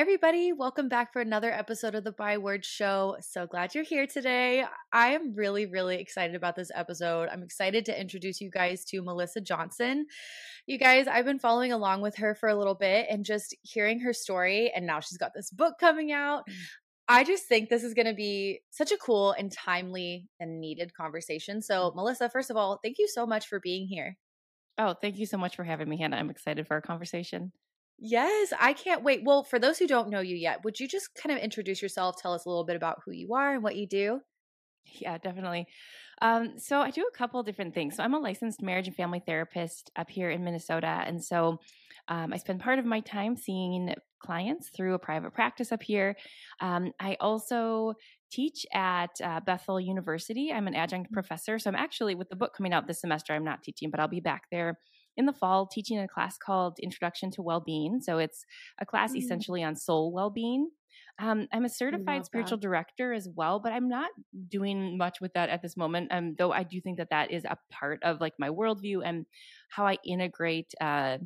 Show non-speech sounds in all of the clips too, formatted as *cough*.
everybody. Welcome back for another episode of the By Words Show. So glad you're here today. I am really, really excited about this episode. I'm excited to introduce you guys to Melissa Johnson. You guys, I've been following along with her for a little bit and just hearing her story. And now she's got this book coming out. Mm. I just think this is going to be such a cool and timely and needed conversation. So, mm. Melissa, first of all, thank you so much for being here. Oh, thank you so much for having me, Hannah. I'm excited for our conversation. Yes, I can't wait. Well, for those who don't know you yet, would you just kind of introduce yourself, tell us a little bit about who you are and what you do? Yeah, definitely. Um, so I do a couple different things. So I'm a licensed marriage and family therapist up here in Minnesota, and so um, I spend part of my time seeing clients through a private practice up here. Um, I also teach at uh, Bethel University. I'm an adjunct mm. professor, so I'm actually with the book coming out this semester. I'm not teaching, but I'll be back there in the fall teaching a class called Introduction to Wellbeing. So it's a class mm-hmm. essentially on soul well-being. Um, I'm a certified spiritual that. director as well, but I'm not doing much with that at this moment. Um, though I do think that that is a part of like my worldview and how I integrate uh,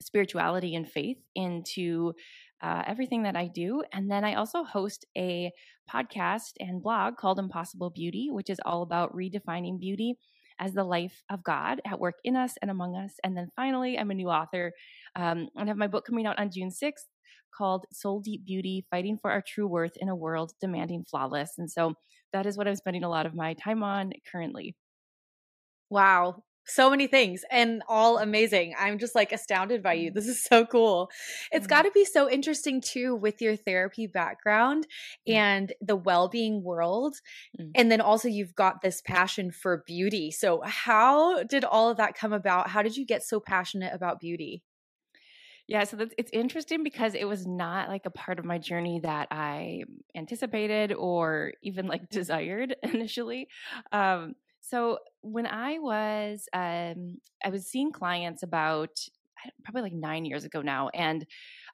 spirituality and faith into uh, everything that I do. And then I also host a podcast and blog called Impossible Beauty, which is all about redefining beauty as the life of God at work in us and among us. And then finally, I'm a new author um, and have my book coming out on June 6th called Soul Deep Beauty Fighting for Our True Worth in a World Demanding Flawless. And so that is what I'm spending a lot of my time on currently. Wow so many things and all amazing. I'm just like astounded by you. This is so cool. It's mm-hmm. got to be so interesting too with your therapy background and the well-being world. Mm-hmm. And then also you've got this passion for beauty. So how did all of that come about? How did you get so passionate about beauty? Yeah, so that's, it's interesting because it was not like a part of my journey that I anticipated or even like desired *laughs* initially. Um, so when I was, um, I was seeing clients about probably like nine years ago now, and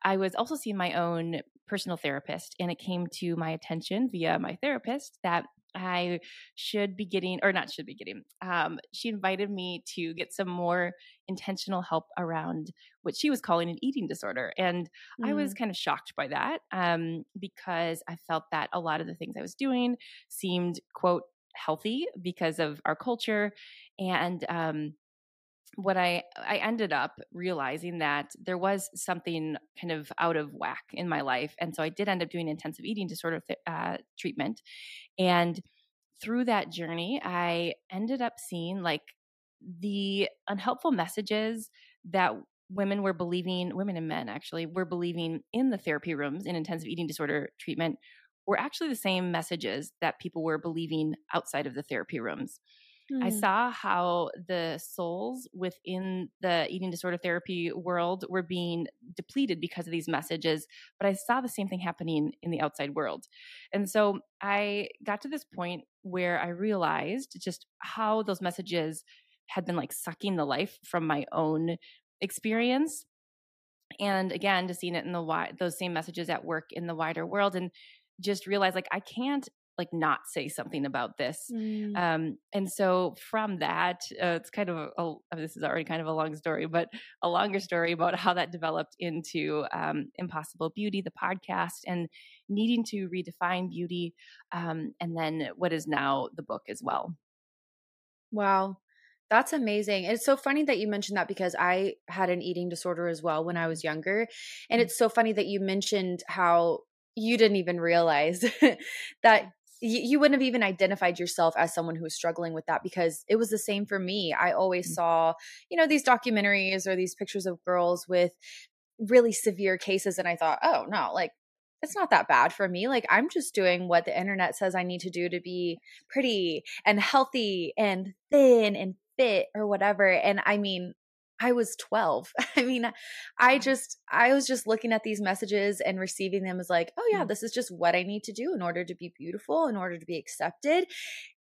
I was also seeing my own personal therapist, and it came to my attention via my therapist that I should be getting, or not should be getting. Um, she invited me to get some more intentional help around what she was calling an eating disorder. And mm. I was mm. kind of shocked by that um, because I felt that a lot of the things I was doing seemed, quote, healthy because of our culture and um, what I I ended up realizing that there was something kind of out of whack in my life, and so I did end up doing intensive eating disorder th- uh, treatment, and through that journey, I ended up seeing like the unhelpful messages that women were believing, women and men actually were believing in the therapy rooms in intensive eating disorder treatment were actually the same messages that people were believing outside of the therapy rooms. Mm. I saw how the souls within the eating disorder therapy world were being depleted because of these messages, but I saw the same thing happening in the outside world. And so I got to this point where I realized just how those messages had been like sucking the life from my own experience and again just seeing it in the wide those same messages at work in the wider world and just realized like I can't like not say something about this. Mm. Um, and so from that, uh, it's kind of a, this is already kind of a long story, but a longer story about how that developed into um, Impossible Beauty, the podcast, and needing to redefine beauty, um, and then what is now the book as well. Wow. That's amazing. It's so funny that you mentioned that because I had an eating disorder as well when I was younger. And mm. it's so funny that you mentioned how you didn't even realize *laughs* that you, wouldn't have even identified yourself as someone who was struggling with that because it was the same for me. I always mm-hmm. saw, you know, these documentaries or these pictures of girls with really severe cases and I thought, "Oh, no, like it's not that bad for me. Like I'm just doing what the internet says I need to do to be pretty and healthy and thin and fit or whatever." And I mean, I was 12. *laughs* I mean, I just, I was just looking at these messages and receiving them as like, oh, yeah, mm. this is just what I need to do in order to be beautiful, in order to be accepted.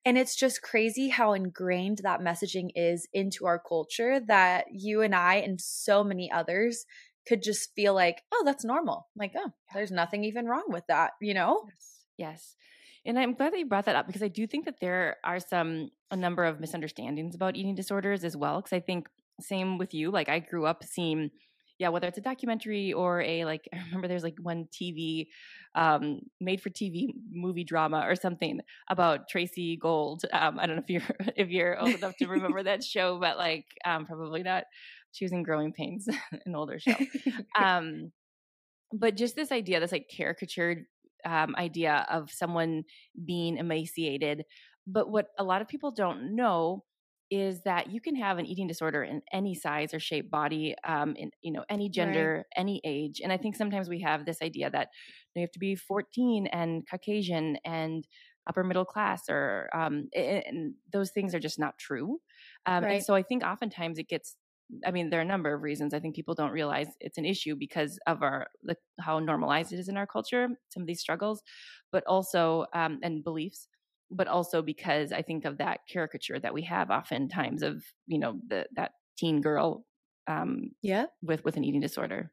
And it's just crazy how ingrained that messaging is into our culture that you and I and so many others could just feel like, oh, that's normal. Like, oh, there's nothing even wrong with that, you know? Yes. yes. And I'm glad that you brought that up because I do think that there are some, a number of misunderstandings about eating disorders as well. Because I think same with you. Like I grew up seeing, yeah, whether it's a documentary or a like, *laughs* I remember there's like one TV, um, made for TV movie drama or something about Tracey Gold. Um, I don't know if you're *laughs* if you're old enough to *laughs* remember that show, but like, um, probably not. She was in Growing Pains, an older show. Um, but just this idea, this like caricatured um, idea of someone being emaciated. But what a lot of people don't know is that you can have an eating disorder in any size or shape body um, in you know any gender right. any age and i think sometimes we have this idea that you have to be 14 and caucasian and upper middle class or um, and those things are just not true um, right. and so i think oftentimes it gets I mean, there are a number of reasons. I think people don't realize it's an issue because of our like how normalized it is in our culture. Some of these struggles, but also um, and beliefs, but also because I think of that caricature that we have oftentimes of you know the that teen girl, um, yeah, with with an eating disorder.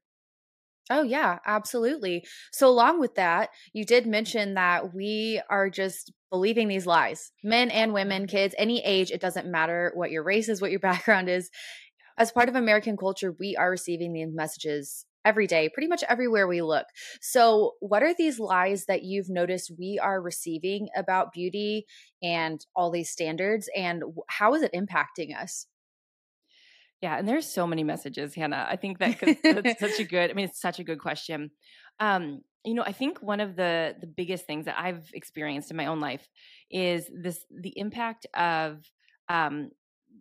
Oh, yeah, absolutely. So, along with that, you did mention that we are just believing these lies men and women, kids, any age, it doesn't matter what your race is, what your *laughs* background is. As part of American culture, we are receiving these messages every day, pretty much everywhere we look. So, what are these lies that you've noticed we are receiving about beauty and all these standards, and how is it impacting us? Yeah, and there's so many messages, Hannah. I think that that's *laughs* such a good. I mean, it's such a good question. Um, you know, I think one of the the biggest things that I've experienced in my own life is this the impact of um,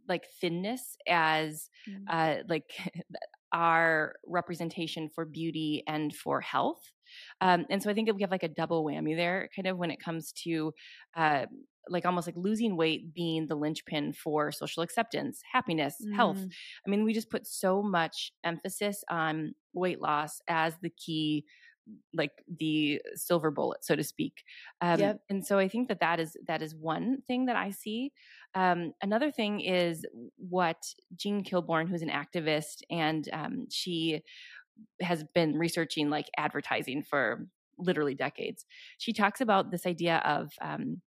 like thinness as mm. uh, like *laughs* our representation for beauty and for health. Um, and so I think we have like a double whammy there, kind of when it comes to uh, like almost like losing weight being the linchpin for social acceptance, happiness, mm. health. I mean, we just put so much emphasis on weight loss as the key like the silver bullet so to speak um, yep. and so i think that that is that is one thing that i see um, another thing is what jean kilbourne who's an activist and um, she has been researching like advertising for literally decades she talks about this idea of um,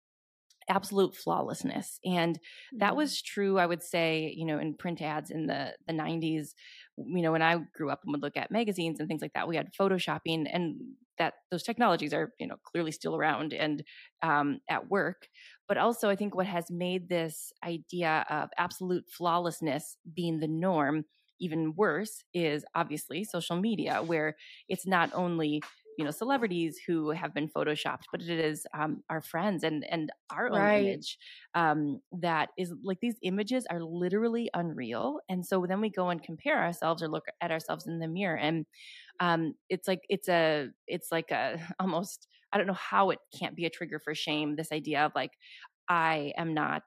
absolute flawlessness and that mm-hmm. was true i would say you know in print ads in the the 90s you know when i grew up and would look at magazines and things like that we had photoshopping and that those technologies are you know clearly still around and um, at work but also i think what has made this idea of absolute flawlessness being the norm even worse is obviously social media where it's not only you know celebrities who have been photoshopped but it is um, our friends and and our own right. image um, that is like these images are literally unreal and so then we go and compare ourselves or look at ourselves in the mirror and um, it's like it's a it's like a *laughs* almost i don't know how it can't be a trigger for shame this idea of like i am not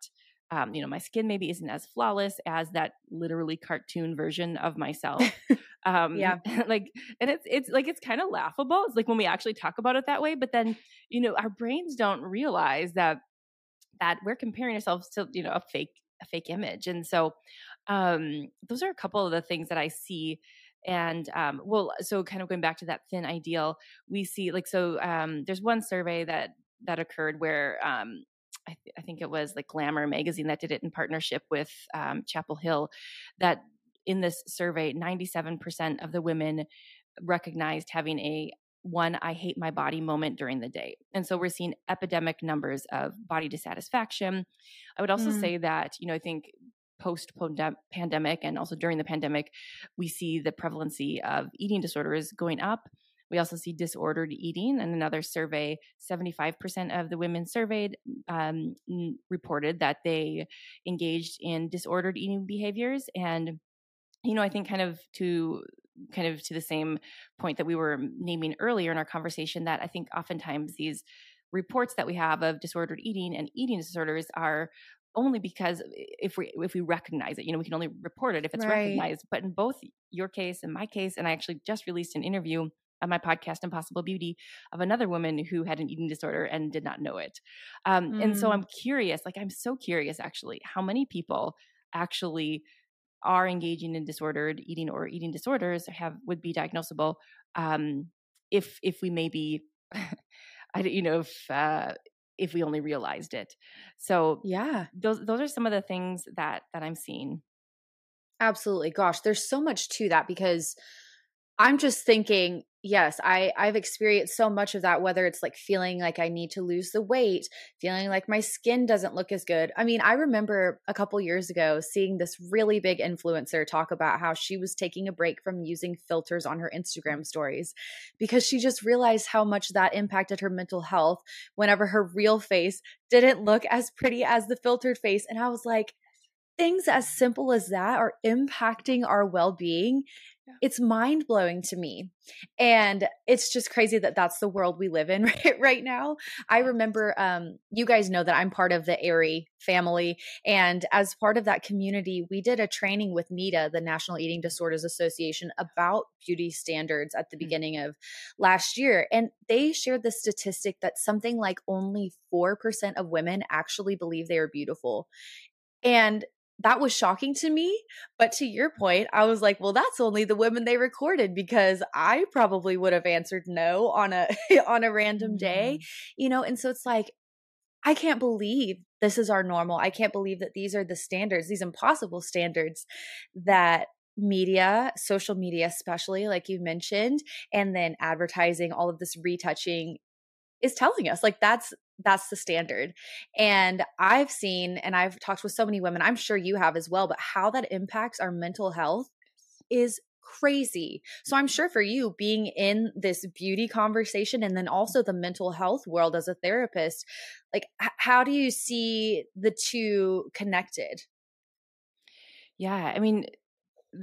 um, you know, my skin maybe isn't as flawless as that literally cartoon version of myself. *laughs* Um, yeah. *laughs* like, and it's, it's like, it's kind of laughable. It's like when we actually talk about it that way, but then, you know, our brains don't realize that, that we're comparing ourselves to, you know, a fake, a fake image. And so, um, those are a couple of the things that I see and um, well so kind of going back to that thin ideal we see like so um, there's one survey that that occurred where um, I, th- I, think it was like Glamour magazine that did it in partnership with um, Chapel Hill, that in this survey, 97% of the women recognized having a one I hate my body moment during the day. And so we're seeing epidemic numbers of body dissatisfaction. I would also mm. say that, you know, I think post pandemic and also during the pandemic, we see the prevalency of eating disorders going up we also see disordered eating. And another survey, 75% of the women surveyed um, reported that they engaged in disordered eating behaviors. And, you know, I think kind of to kind of to the same point that we were naming earlier in our conversation that I think oftentimes these reports that we have of disordered eating and eating disorders are only because if we if we recognize it you know we can only report it if it's right. recognized but in both your case and my case and i actually just released an interview on my podcast impossible beauty of another woman who had an eating disorder and did not know it um, mm. and so mm. i'm curious like i'm so curious actually how many people actually are engaging in disordered eating or eating disorders have would be diagnosable um, if if we maybe *laughs* i don't you know if uh, if we only realized it. So yeah. those those are some of the things that that i'm seeing. Absolutely. Gosh there's so much to that because I'm just thinking, yes, I I've experienced so much of that whether it's like feeling like I need to lose the weight, feeling like my skin doesn't look as good. I mean, I remember a couple years ago seeing this really big influencer talk about how she was taking a break from using filters on her Instagram stories because she just realized how much that impacted her mental health whenever her real face didn't look as pretty as the filtered face and I was like things as simple as that are impacting our well-being yeah. it's mind blowing to me. And it's just crazy that that's the world we live in *laughs* right, right now. I remember, um, you guys know that I'm part of the Aerie family. And as part of that community, we did a training with NEDA, the National Eating Disorders Association, about beauty standards at the mm-hmm. beginning of last year. And they shared the statistic that something like only 4% of women actually believe they are beautiful. And that was shocking to me. But to your point, I was like, well, that's only the women they recorded because I probably would have answered no on a *laughs* on a random day, mm-hmm. you know. And so it's like, I can't believe this is our normal. I can't believe that these are the standards, these impossible standards that media, social media, especially like you mentioned, and then advertising, all of this retouching is telling us like that's that's the standard. And I've seen and I've talked with so many women, I'm sure you have as well, but how that impacts our mental health is crazy. So I'm sure for you being in this beauty conversation and then also the mental health world as a therapist, like h- how do you see the two connected? Yeah, I mean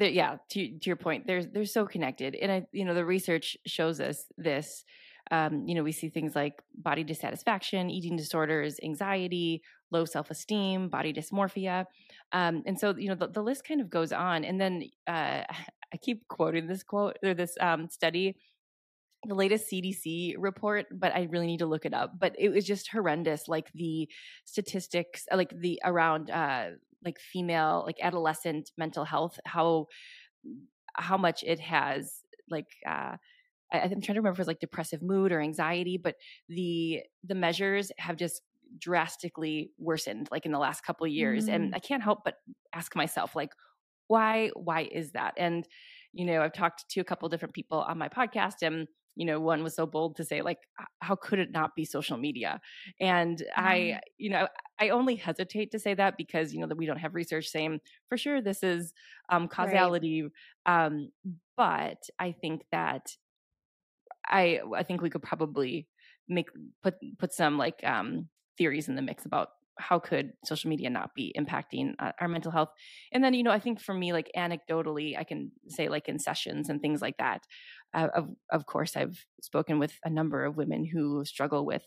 yeah, to to your point, they're they're so connected. And I you know the research shows us this um, you know, we see things like body dissatisfaction, eating disorders, anxiety, low self esteem, body dysmorphia. Um, and so, you know, the, the, list kind of goes on. And then uh, *laughs* I keep quoting this quote or this um, study, the latest CDC report, but I really need to look it up. But it was just horrendous. Like the statistics, uh, like the around, uh, like female, like adolescent mental health, how, how much it has like, uh, I, am trying to remember if it was like depressive mood or anxiety, but the the measures have just drastically worsened like in the last couple of years mm. and i can't help but ask myself like why why is that and you know i've talked to a couple different people on my podcast and you know one was so bold to say like how could it not be social media and mm. i you know i only hesitate to say that because you know that we don't have research saying for sure this is um causality right. um but i think that I I think we could probably make put put some like um, theories in the mix about how could social media not be impacting uh, our mental health. And then you know i think for me like anecdotally i can say like in sessions and things like that uh, of of course i've spoken with a number of women who struggle with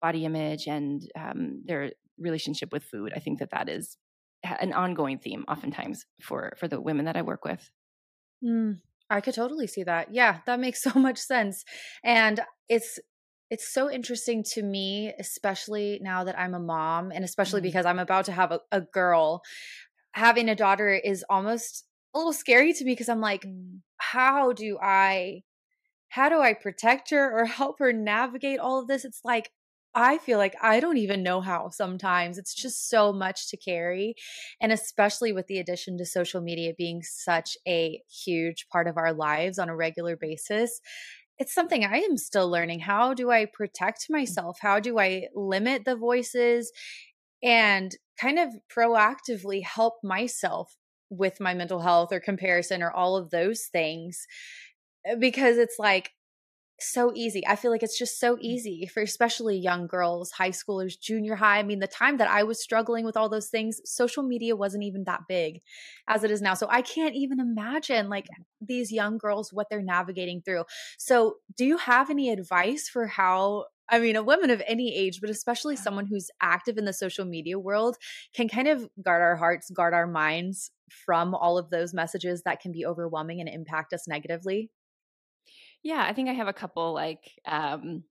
body image and um, their relationship with food. I think that that is an ongoing theme oftentimes for for the women that i work with. Mm, I could totally see that. Yeah, that makes *laughs* so much sense. And it's it's so interesting to me, especially now that I'm a mom, and especially mm-hmm. because I'm about to have a, a, girl. Having a daughter is almost a little scary to me because I'm like, mm. how do I how do I protect her or *laughs* help her navigate all of this? It's like I feel like I don't even know how sometimes. It's just so much to carry. And especially with the addition to social media being such a huge part of our lives on a regular basis, it's something I am still learning. How do I protect myself? How do I limit the voices and kind of proactively help myself with my mental health or comparison or all of those things? Because it's like, so easy. I feel like it's just so mm. easy for especially young girls, high schoolers, junior high. I mean, the time that I was struggling with all those things, social media wasn't even that big as it is now. So I can't even imagine like these young girls what they're navigating through. So, do you have any advice for how I mean, a woman of any age, but especially someone who's active in the social media world can kind of guard our hearts, guard our minds from all of those messages that can be overwhelming and impact us negatively? Yeah, I think I have a couple like um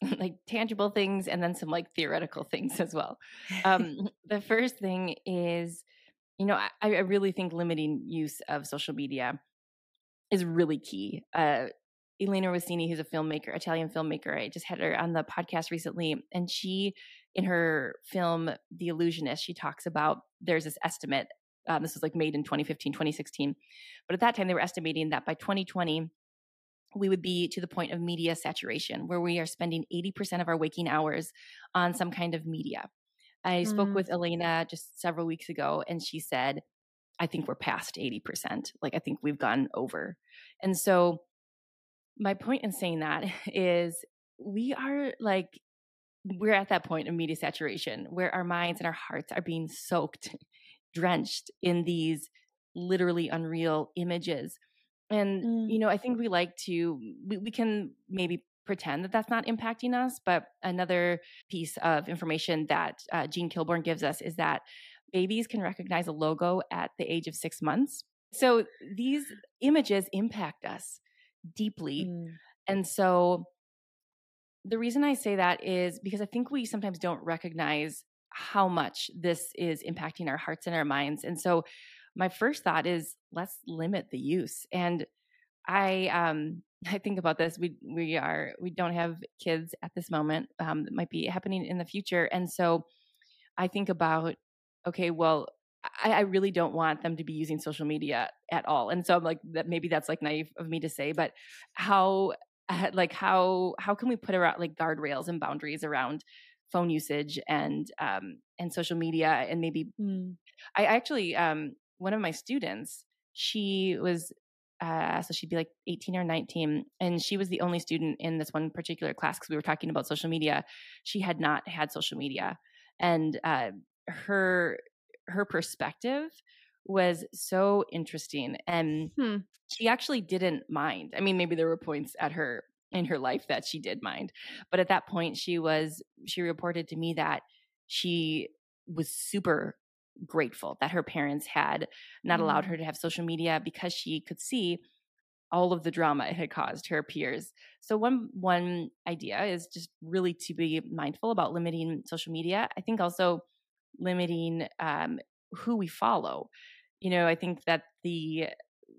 *laughs* like tangible things and then some like theoretical *laughs* things as well. *laughs* Um the first thing is you know, I, I really think limiting use of social media is really key. Uh Elena Rossini, who's a filmmaker, Italian filmmaker, I just had her on the podcast recently, and she, in her film The Illusionist, she talks about there's this estimate. Um, this was like made in 2015, 2016, but at that time they were estimating that by 2020, we would be to the point of media saturation, where we are spending 80% of our waking hours on some kind of media. I mm. spoke with Elena just several weeks ago, and she said, I think we're past 80%. Like, I think we've gone over. And so, my point in saying that *laughs* is we are like, we're at that point of media saturation where our minds and our hearts are being soaked, drenched in these literally unreal images. And, mm. you know, I think we like to, we, we can maybe pretend that that's not impacting us. But another piece of information that uh, Jean Kilbourne gives us is that babies can recognize a logo at the age of six months. So these images impact us deeply. Mm. And so the reason I say that is because I think we sometimes don't recognize how much this is impacting our hearts and our minds. And so my first thought is let's limit the use. And I um *laughs* I think about this. We we are we don't have kids at this moment. Um, that might be happening in the future, and so I think about okay, well, I, I, really don't want them to be using social media at all. And so I'm like that. Maybe that's like naive of me to say, but how *laughs* like how how can we put around like guardrails and boundaries around phone usage and um and social media and maybe mm. I actually um one of my students she was uh, so she'd be like 18 or 19 and she was the only student in this one particular class because we were talking about social media she had not had social media and uh, her her perspective was so interesting and hmm. she actually didn't mind i mean maybe there were points at her in her life that she did mind but at that point she was she reported to me that she was super grateful that her parents had not allowed mm. her to have social media because she could see all of the drama it had caused her peers. So one one idea is just really to be mindful about limiting social media. I think also limiting um, who we follow. You know, I think that the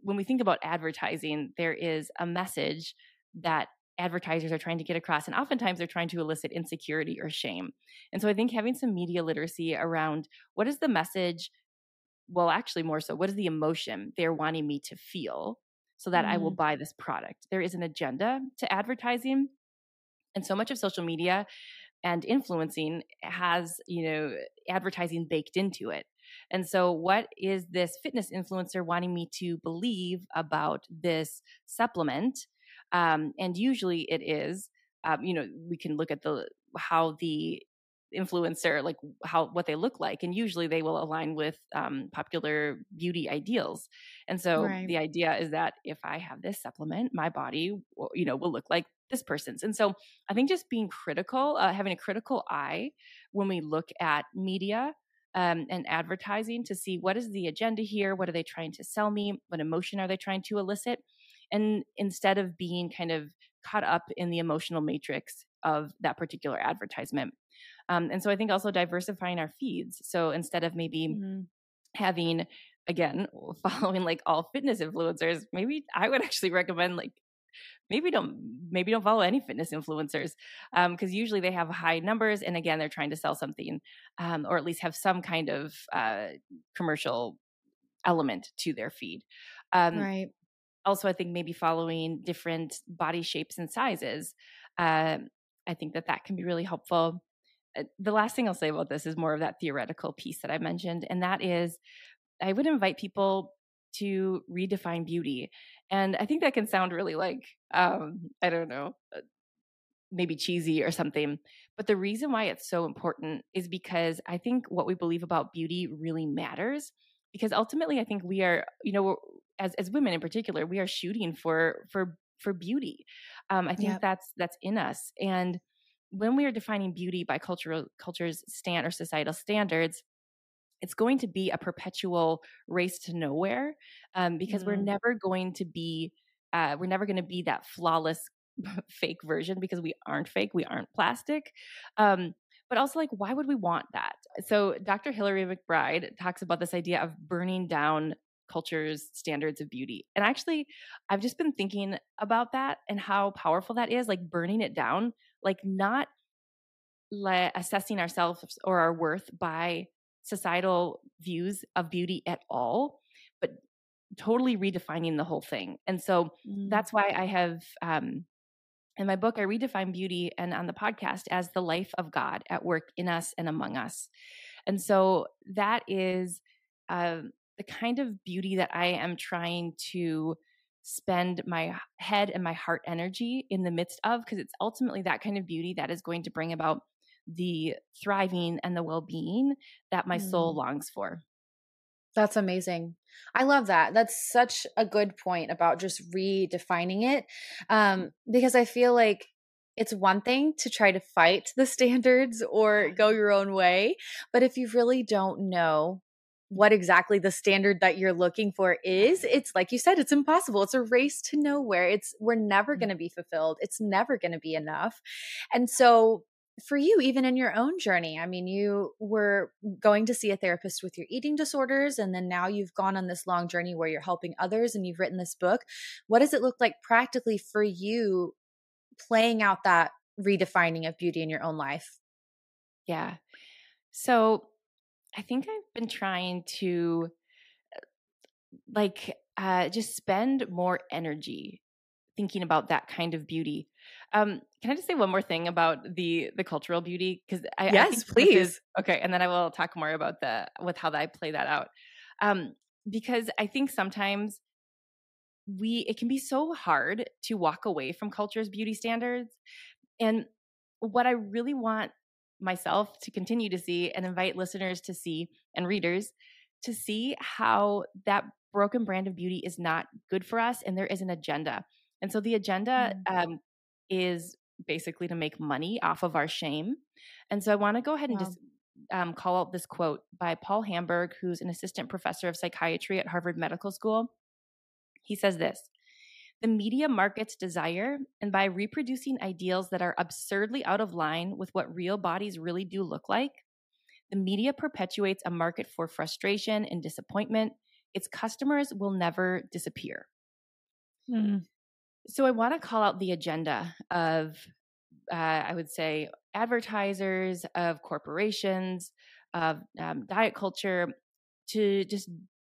when we think about advertising, there is a message that advertisers are trying to get across and oftentimes they're trying to elicit insecurity or shame and so i think having some media literacy around what is the message well actually more so what is the emotion they're wanting me to feel so that mm. i will mm-hmm. buy this product there is an agenda to advertising and so much of social media and influencing has you know advertising baked into it and so what is this fitness influencer wanting me to believe about this supplement um, and usually it is um, you know we can look at the how the influencer like how what they look like and usually they will align with um, popular beauty ideals and so right. the idea is that if i have this supplement my body you know will look like this person's and so i think just being critical uh, having a critical eye when we look at media um, and advertising to see what is the agenda here what are they trying to sell me what emotion are they trying to elicit and instead of being kind of caught up in the emotional matrix of that particular advertisement. Um, and so I think also diversifying our feeds. So instead of maybe mm-hmm. having, again, *laughs* following like all fitness influencers, maybe I would actually recommend like maybe don't maybe don't follow any fitness influencers because um, usually they have high numbers and again they're trying to sell something um, or at least have some kind of uh, commercial element to their feed um, right also i think maybe following different body shapes and sizes uh, i think that that can be really helpful uh, the last thing i'll say about this is more of that theoretical piece that i mentioned and that is i would invite people to redefine beauty and i think that can sound really like um, i don't know uh, maybe cheesy or something. But the reason why it's so important is because I think what we believe about beauty really matters. Because ultimately, I think we are, you know, as as women in particular, we are shooting for for for beauty. Um, I think yep. that's that's in us. And when we are defining beauty by cultural culture's stand or societal standards, it's going to be a perpetual race to nowhere um, because mm. we're never going to be uh, we're never going to be that flawless *laughs* fake version because we aren't fake we aren't plastic um, but also like why would we want that so dr hillary mcbride talks about this idea of burning down culture's standards of beauty. And actually, I've just been thinking about that and how powerful that is, like burning it down, like not le- assessing ourselves or our worth by societal views of beauty at all, but totally redefining the whole thing. And so mm. that's why I have um, in my book, I redefine beauty and on the podcast as the life of God at work in us and among us. And so that is uh, the kind of beauty that I am trying to spend my head and my heart energy in the midst of, because it's ultimately that kind of beauty that is going to bring about the thriving and the well being that my mm. soul longs for. That's amazing. I love that. That's such a good point about just redefining it. Um, because I feel like it's one thing to try to fight the *laughs* standards or go your own way. But if you really don't know what exactly the standard that you're looking for is, it's like you said, it's impossible. It's a race to nowhere. It's we're never mm. going to be fulfilled. It's never going to be enough. And so for you, even in your own journey, I mean, you were going to see a therapist with your eating disorders, and then now you've gone on this long journey where you're helping others and you've written this book. What does it look like practically for you playing out that redefining of beauty in your own life? Yeah. So I think I've been trying to like uh, just spend more energy thinking about that kind of beauty. Um, can I just say one more thing about the the cultural beauty? Because I yes, I please. Is, okay, and then I will talk more about the with how I play that out. Um, because I think sometimes we it can be so hard to walk away from culture's beauty standards, and what I really want myself to continue to see and invite listeners to see and readers to see how that broken brand of beauty is not good for us and there is an agenda and so the agenda mm. um, is basically to make money off of our shame. And so I want to go ahead and wow. just um, call out this quote by Paul Hamburg, who's an assistant professor of psychiatry at Harvard Medical School. He says this The media markets desire, and by reproducing ideals that are absurdly out of line with what real bodies really do look like, the media perpetuates a market for frustration and disappointment. Its customers will never disappear. Mm. So I want to call out the agenda of, uh, I would say, advertisers, of corporations, of um, diet culture, to just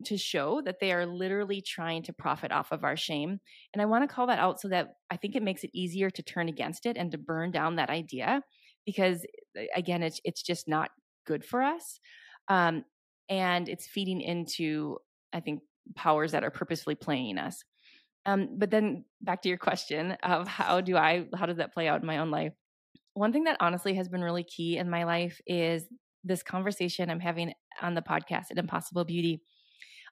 to show that they are literally trying to profit off of our shame. And I want to call that out so that I think it makes it easier to turn against it and to burn down that idea because again, it's it's just not good for us. Um, and it's feeding into, I think, powers that are purposefully playing us. Um, but then back to your question of how do I, how does that play out in my own life? One thing that honestly has been really key in my life is this conversation I'm having on the podcast at Impossible Beauty.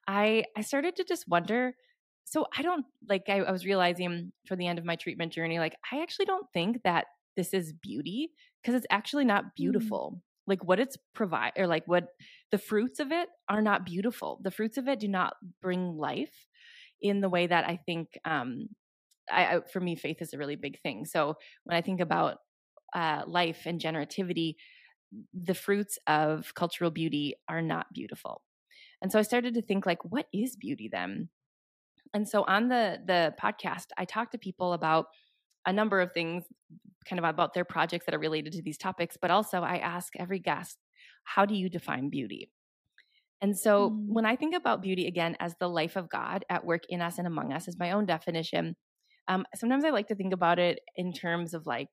I I started to just wonder. So I don't like I, I was realizing for the end of my treatment journey, like I actually don't think that this is beauty because it's actually not mm. beautiful. Mm. Like what it's provide or like what the fruits of it are not beautiful. The fruits of it do not bring life in the way that I think, um, I, I, for me, faith is a really big thing. So when I think about uh, life and generativity, the fruits of cultural beauty are not beautiful. And so I started to think, like, what is beauty then? And so on the the podcast, I talk to people about a number of things, kind of about their projects that are related to these topics. But also, I ask every guest, how do you define beauty? And so mm. when I think about beauty again as the life of God at work in us and among us, is my own definition. Um, sometimes I like to think about it in terms of like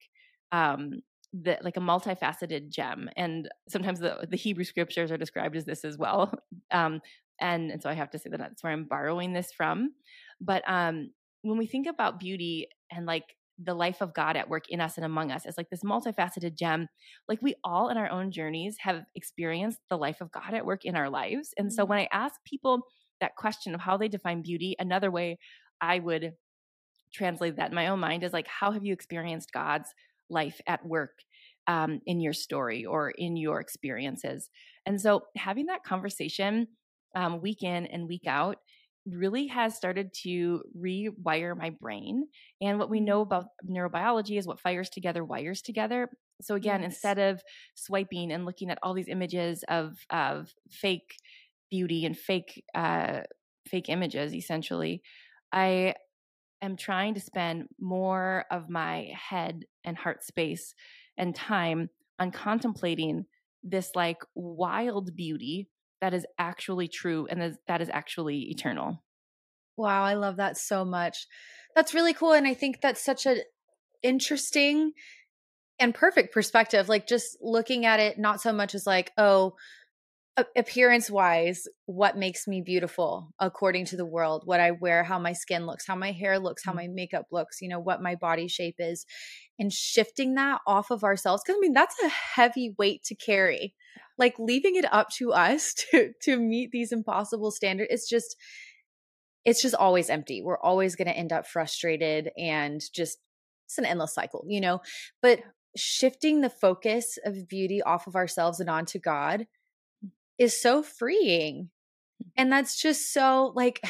um, the like a multifaceted gem, and sometimes the the Hebrew scriptures are described as this as well. *laughs* Um, and and so I have to say that that's where I'm borrowing this from. But um, when we think about beauty and like the life of God at work in us and among us as like this multifaceted gem. Like we all in our own journeys have experienced the life of God at work in our lives. And so mm-hmm. when I ask people that question of how they define beauty, another way I would translate that in my own mind is like, how have you experienced God's life at work um, in your story or in your experiences? And so having that conversation um, week in and week out really has started to rewire my brain. And what we know mm. about neurobiology is what fires together wires together. So again, yes. instead of swiping and looking at all these images of of fake beauty and fake uh, fake images, essentially, I am trying to spend more of my head and heart space and time on contemplating this like wild beauty that is actually true and that is actually eternal. Wow, I love that so much. That's really cool. And I think that's such a interesting and perfect perspective. Like just looking at it, not so much as like, oh, appearance wise, what makes me beautiful according to the world, what I wear, how my skin looks, how my hair looks, how mm. my makeup looks, you know, what my body shape is, and shifting that off of ourselves. Cause I mean, that's a heavy weight to carry. Like leaving it up to us *laughs* to to meet these impossible standards. It's just it's just always empty. We're always going to end up frustrated and just it's an endless cycle, you know. But shifting the focus of beauty off of ourselves and onto God is so freeing. Mm. And that's just so like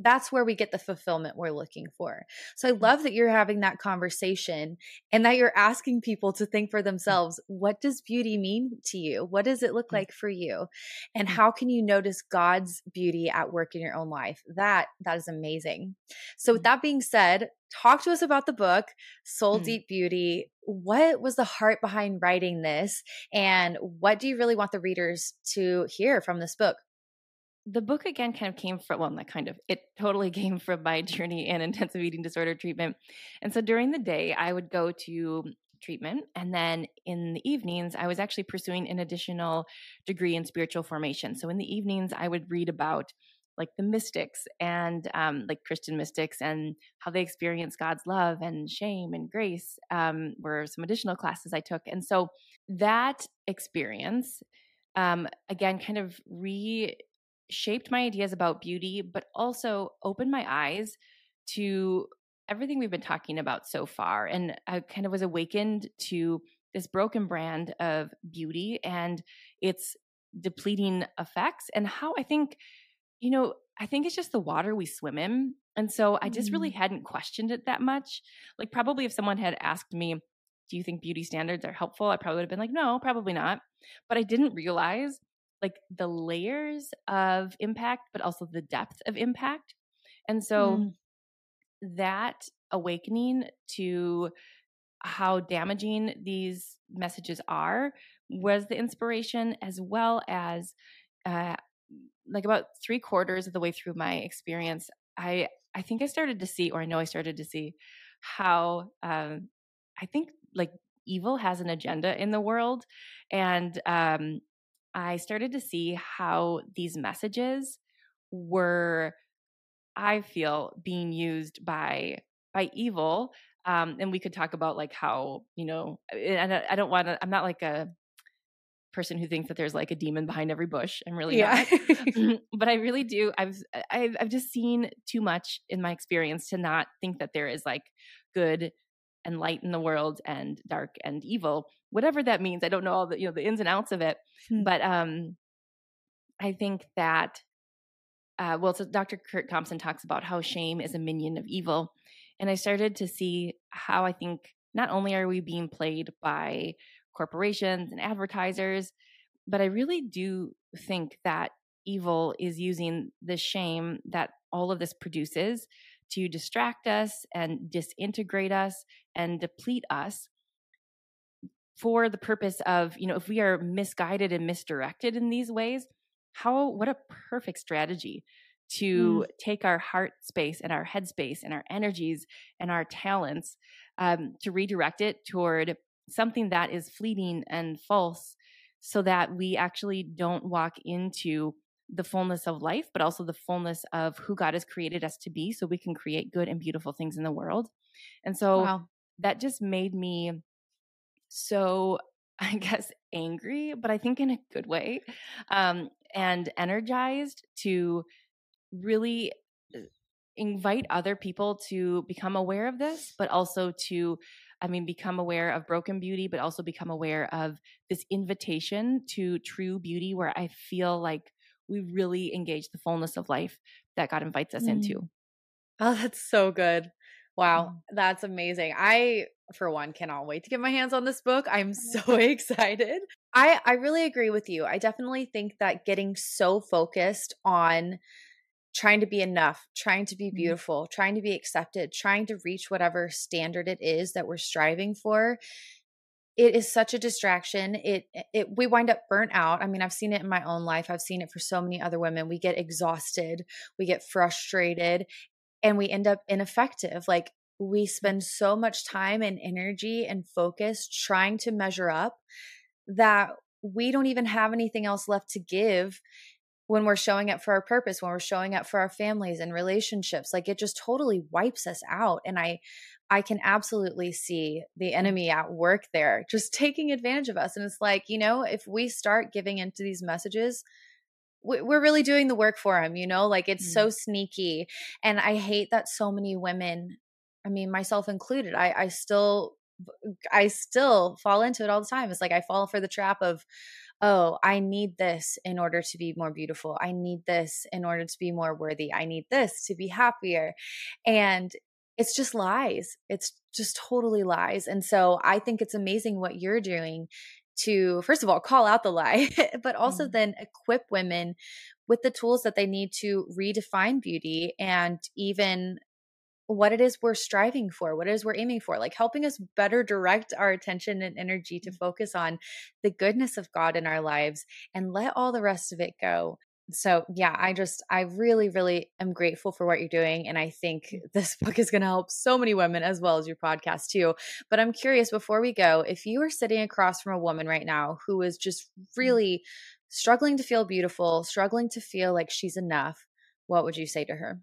that's where we get the fulfillment we're looking for. So I mm. love that you're having that conversation and that you're asking people to think for mm. themselves, what does beauty mean to you? What does it look mm. like for you? And how can you notice God's beauty at work in your own life? That that is amazing. So with that being said, talk to us about the book Soul Deep Beauty. What was the heart behind writing this and what do you really want the readers to hear from this book? The book again kind of came from well not kind of it totally *laughs* came from my journey in intensive eating disorder treatment. And so during the day i would go to treatment and then in the evenings i was actually pursuing an additional degree in spiritual formation. So in the evenings i would read about like the mystics and um, like christian mystics and how they experience god's love and shame and grace um, were some additional classes i took. And so that experience um, again kind of re shaped my ideas about beauty, but also opened my eyes to everything we've been talking about so far. And I kind of was awakened to this broken brand of beauty and its depleting effects, and how I think, you know, I think it's just the water we swim in. And so I just really mm. hadn't questioned it that much. Like, probably if someone had asked me, do you think beauty standards are helpful? I probably would have been like, no, probably not. But I didn't realize like the layers of impact, but also the depth of impact. And so mm. that awakening to how damaging these messages are was the inspiration, as well as uh, like about three quarters of the way through my experience, I I think I started to see, or I know I started to see, how um, I think like evil has an agenda in the world, and um, I started to see how these messages were, I feel, being used by by evil. Um, and we could talk about like how you know, and I, I don't want to. I'm not like a person who thinks that there's like a demon behind every bush. I'm really yeah. not. *laughs* *laughs* but I really do. I've, I've I've just seen too much in my experience to not think that there is like good and light in the world and dark and evil whatever that means i don't know all the you know the ins and outs of it hmm. but um i think that uh well so dr curt thompson talks about how shame is a minion of evil and i started to see how i think not only are we being played by corporations and advertisers but i really do think that evil is using the shame that all of this produces to distract us and disintegrate us and deplete us for the purpose of, you know, if we are misguided and misdirected in these ways, how, what a perfect strategy to mm. take our heart space and our head space and our energies and our talents um, to redirect it toward something that is fleeting and false so that we actually don't walk into the fullness of life, but also the fullness of who God has created us to be so we can create good and beautiful things in the world. And so wow. that just made me so, *laughs* I guess, angry, but I think in a good way, um, and energized to really uh, invite other people to become aware of this, but also to I mean, become aware of broken beauty, but also become aware of this invitation to true beauty where I feel like we really engage the fullness of life that God invites us mm. into. Oh, that's so good. Wow, mm. that's amazing. I for one cannot wait to get my hands on this book. I'm *laughs* so *laughs* excited. I I really agree with you. I definitely think that getting so focused on trying to be enough, trying to be mm-hmm. beautiful, mm. trying to be accepted, trying to reach whatever standard it is that we're striving for it is such a distraction. It eh, it we wind up burnt out. I mean, I've seen it in my own life. I've seen it for so many other women. We get exhausted, we get frustrated, and we end up ineffective. Like we spend so much time and energy and focus trying to measure up that we don't even have anything else left to give when we're showing up for our purpose when we're showing up for our families and relationships like it just totally wipes us out and i i can absolutely see the enemy at work there just taking advantage of us and it's like you know if we start giving into these messages we're really doing the work for him you know like it's mm so sneaky and i hate that so many women i mean myself included i i still i still fall into it all the time it's like i fall for the trap of oh, I need this in order to be more beautiful. I need this in order to be more worthy. I need this to be happier. And it's just lies. It's just totally lies. And so I think it's amazing what you're doing to, first of all, call out the lie, *laughs* but also mm. then equip women with the tools that they need to redefine beauty and even what it is we're striving for, what it is we're aiming for, like helping us better direct our attention and energy to mm. focus on the goodness of God in our lives and let all the rest of it go. So, yeah, I just, I really, really am grateful for what you're doing. And I think mm. this book is going to help so many women as well as your podcast, too. But I'm curious before we go, if you were sitting across from a woman right now who is just mm. really struggling to feel beautiful, struggling to feel like she's enough, what would you say to her?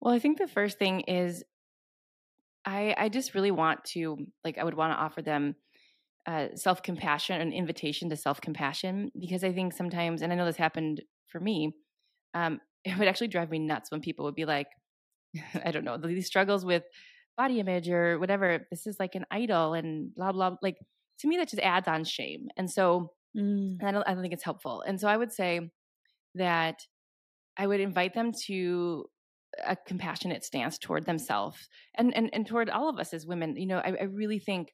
Well, I think the first thing is I I just really want to like I would want to offer them uh, self compassion, an invitation to self compassion, because I think sometimes, and I know this happened for me, um, *laughs* it would actually drive me nuts when people would be like, *laughs* I don't know, these struggles with body image or whatever. This is like an idol and blah blah. Like to me, that just adds on shame, and so mm. I don't I don't think it's helpful. And so I would say that I would invite them to a compassionate stance toward themselves and, and and toward all of us as women you know I, I, really think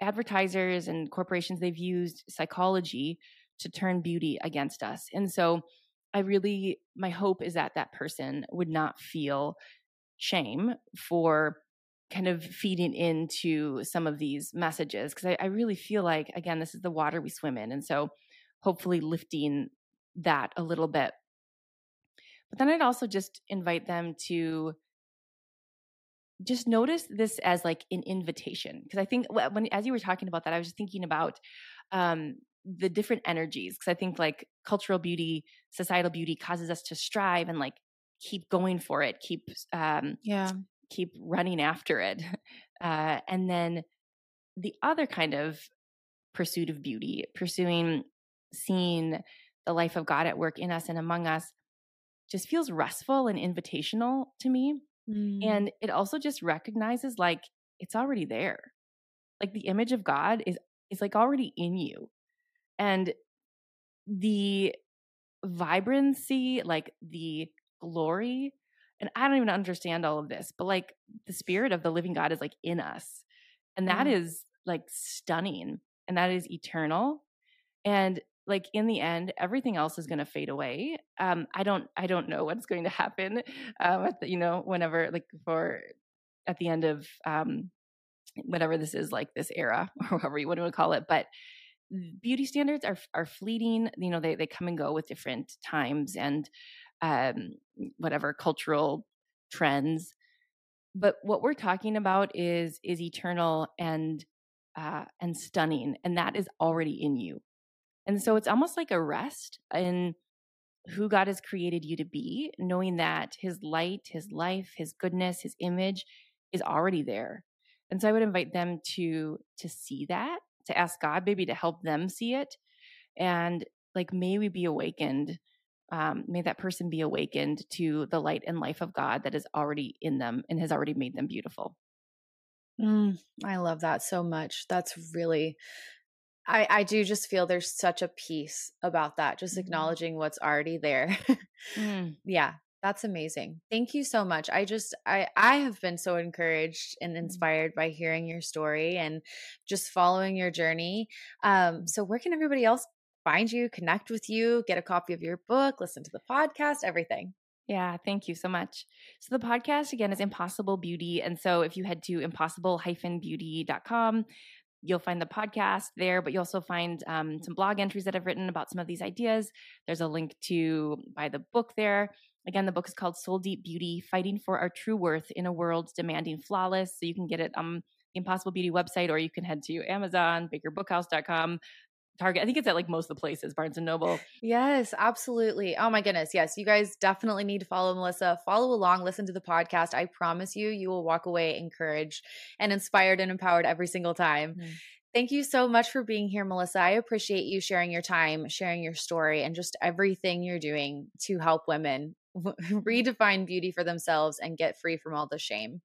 advertisers and corporations they've used psychology to turn beauty against us and so i really my hope is that that person would not feel shame for kind of feeding into some of these messages because I, I really feel like again this is the water we swim in and so hopefully lifting that a little bit. But then I'd also just invite them to just notice this as like an invitation because I think when as you were talking about that, I was just thinking about um, the different energies because I think like cultural beauty, societal beauty causes us to strive and like keep going for it, keep um, yeah, keep running after it, *laughs* uh, and then the other kind of pursuit of beauty, pursuing seeing the life of God at work in us and among us just feels restful and invitational to me. Mm. And it also just recognizes like it's already there. Like the image of God is is like already in you. And the vibrancy, like the glory, and I don't even understand all of this, but like the spirit of the living God is like in us. And that mm. is like stunning and that is eternal. And like in the end everything else is going to fade away um i don't i don't know *laughs* what's going to happen um the, you know whenever like for at the end of um whatever this is like this era *laughs* or whatever you want to call it but beauty standards are are fleeting you know they they come and go with different times and um whatever cultural trends. But what we're talking about is is eternal and uh and stunning and that is already in you. And so it's almost like a rest in who God has created you to be, knowing that his light, his life, his goodness, his image is already there. And so I would invite them to to see that, to ask God maybe to help them see it. And like may we be awakened um, may that person be awakened to the light and life of God that is already in them and has already made them beautiful. Mm, I love that so much. That's really I, I do just feel there's such a peace about that, just mm-hmm. acknowledging what's already there. *laughs* mm. Yeah, that's amazing. Thank you so much. I just I I have been so encouraged and mm-hmm. inspired by hearing your story and just following your journey. Um so where can everybody else find you, connect with you, get a copy of your book, listen to the podcast, everything? Yeah, thank you so much. So the podcast again is Impossible Beauty and so if you head to impossible-beauty.com You'll find the podcast there, but you also find um, some blog entries that I've written about some of these ideas. There's a link to buy the book there. Again, the book is called Soul Deep Beauty Fighting for Our True Worth in a World Demanding Flawless. So you can get it on the Impossible Beauty website, or you can head to Amazon, bakerbookhouse.com, Target. I think it's at like most of the places, Barnes and Noble. Yes, absolutely. Oh my goodness. Yes, you guys definitely need to follow Melissa. Follow along, listen to the podcast. I promise you, you will walk away encouraged and inspired and empowered every single time. Mm. Thank you so much for being here, Melissa. I appreciate you sharing your time, sharing your story, and just everything you're doing to help women *laughs* redefine beauty for themselves and get free from all the shame.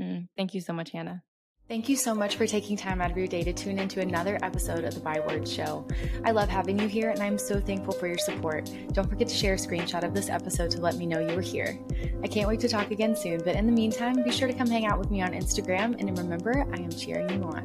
Mm. Thank you so much, Hannah. Thank you so much for taking time out of your day to tune into another episode of the By Words Show. I love having you here and I'm so thankful for your support. Don't forget to share a screenshot of this episode to let me know you were here. I can't wait to talk again soon, but in the meantime, be sure to come hang out with me on Instagram and remember, I am cheering you on.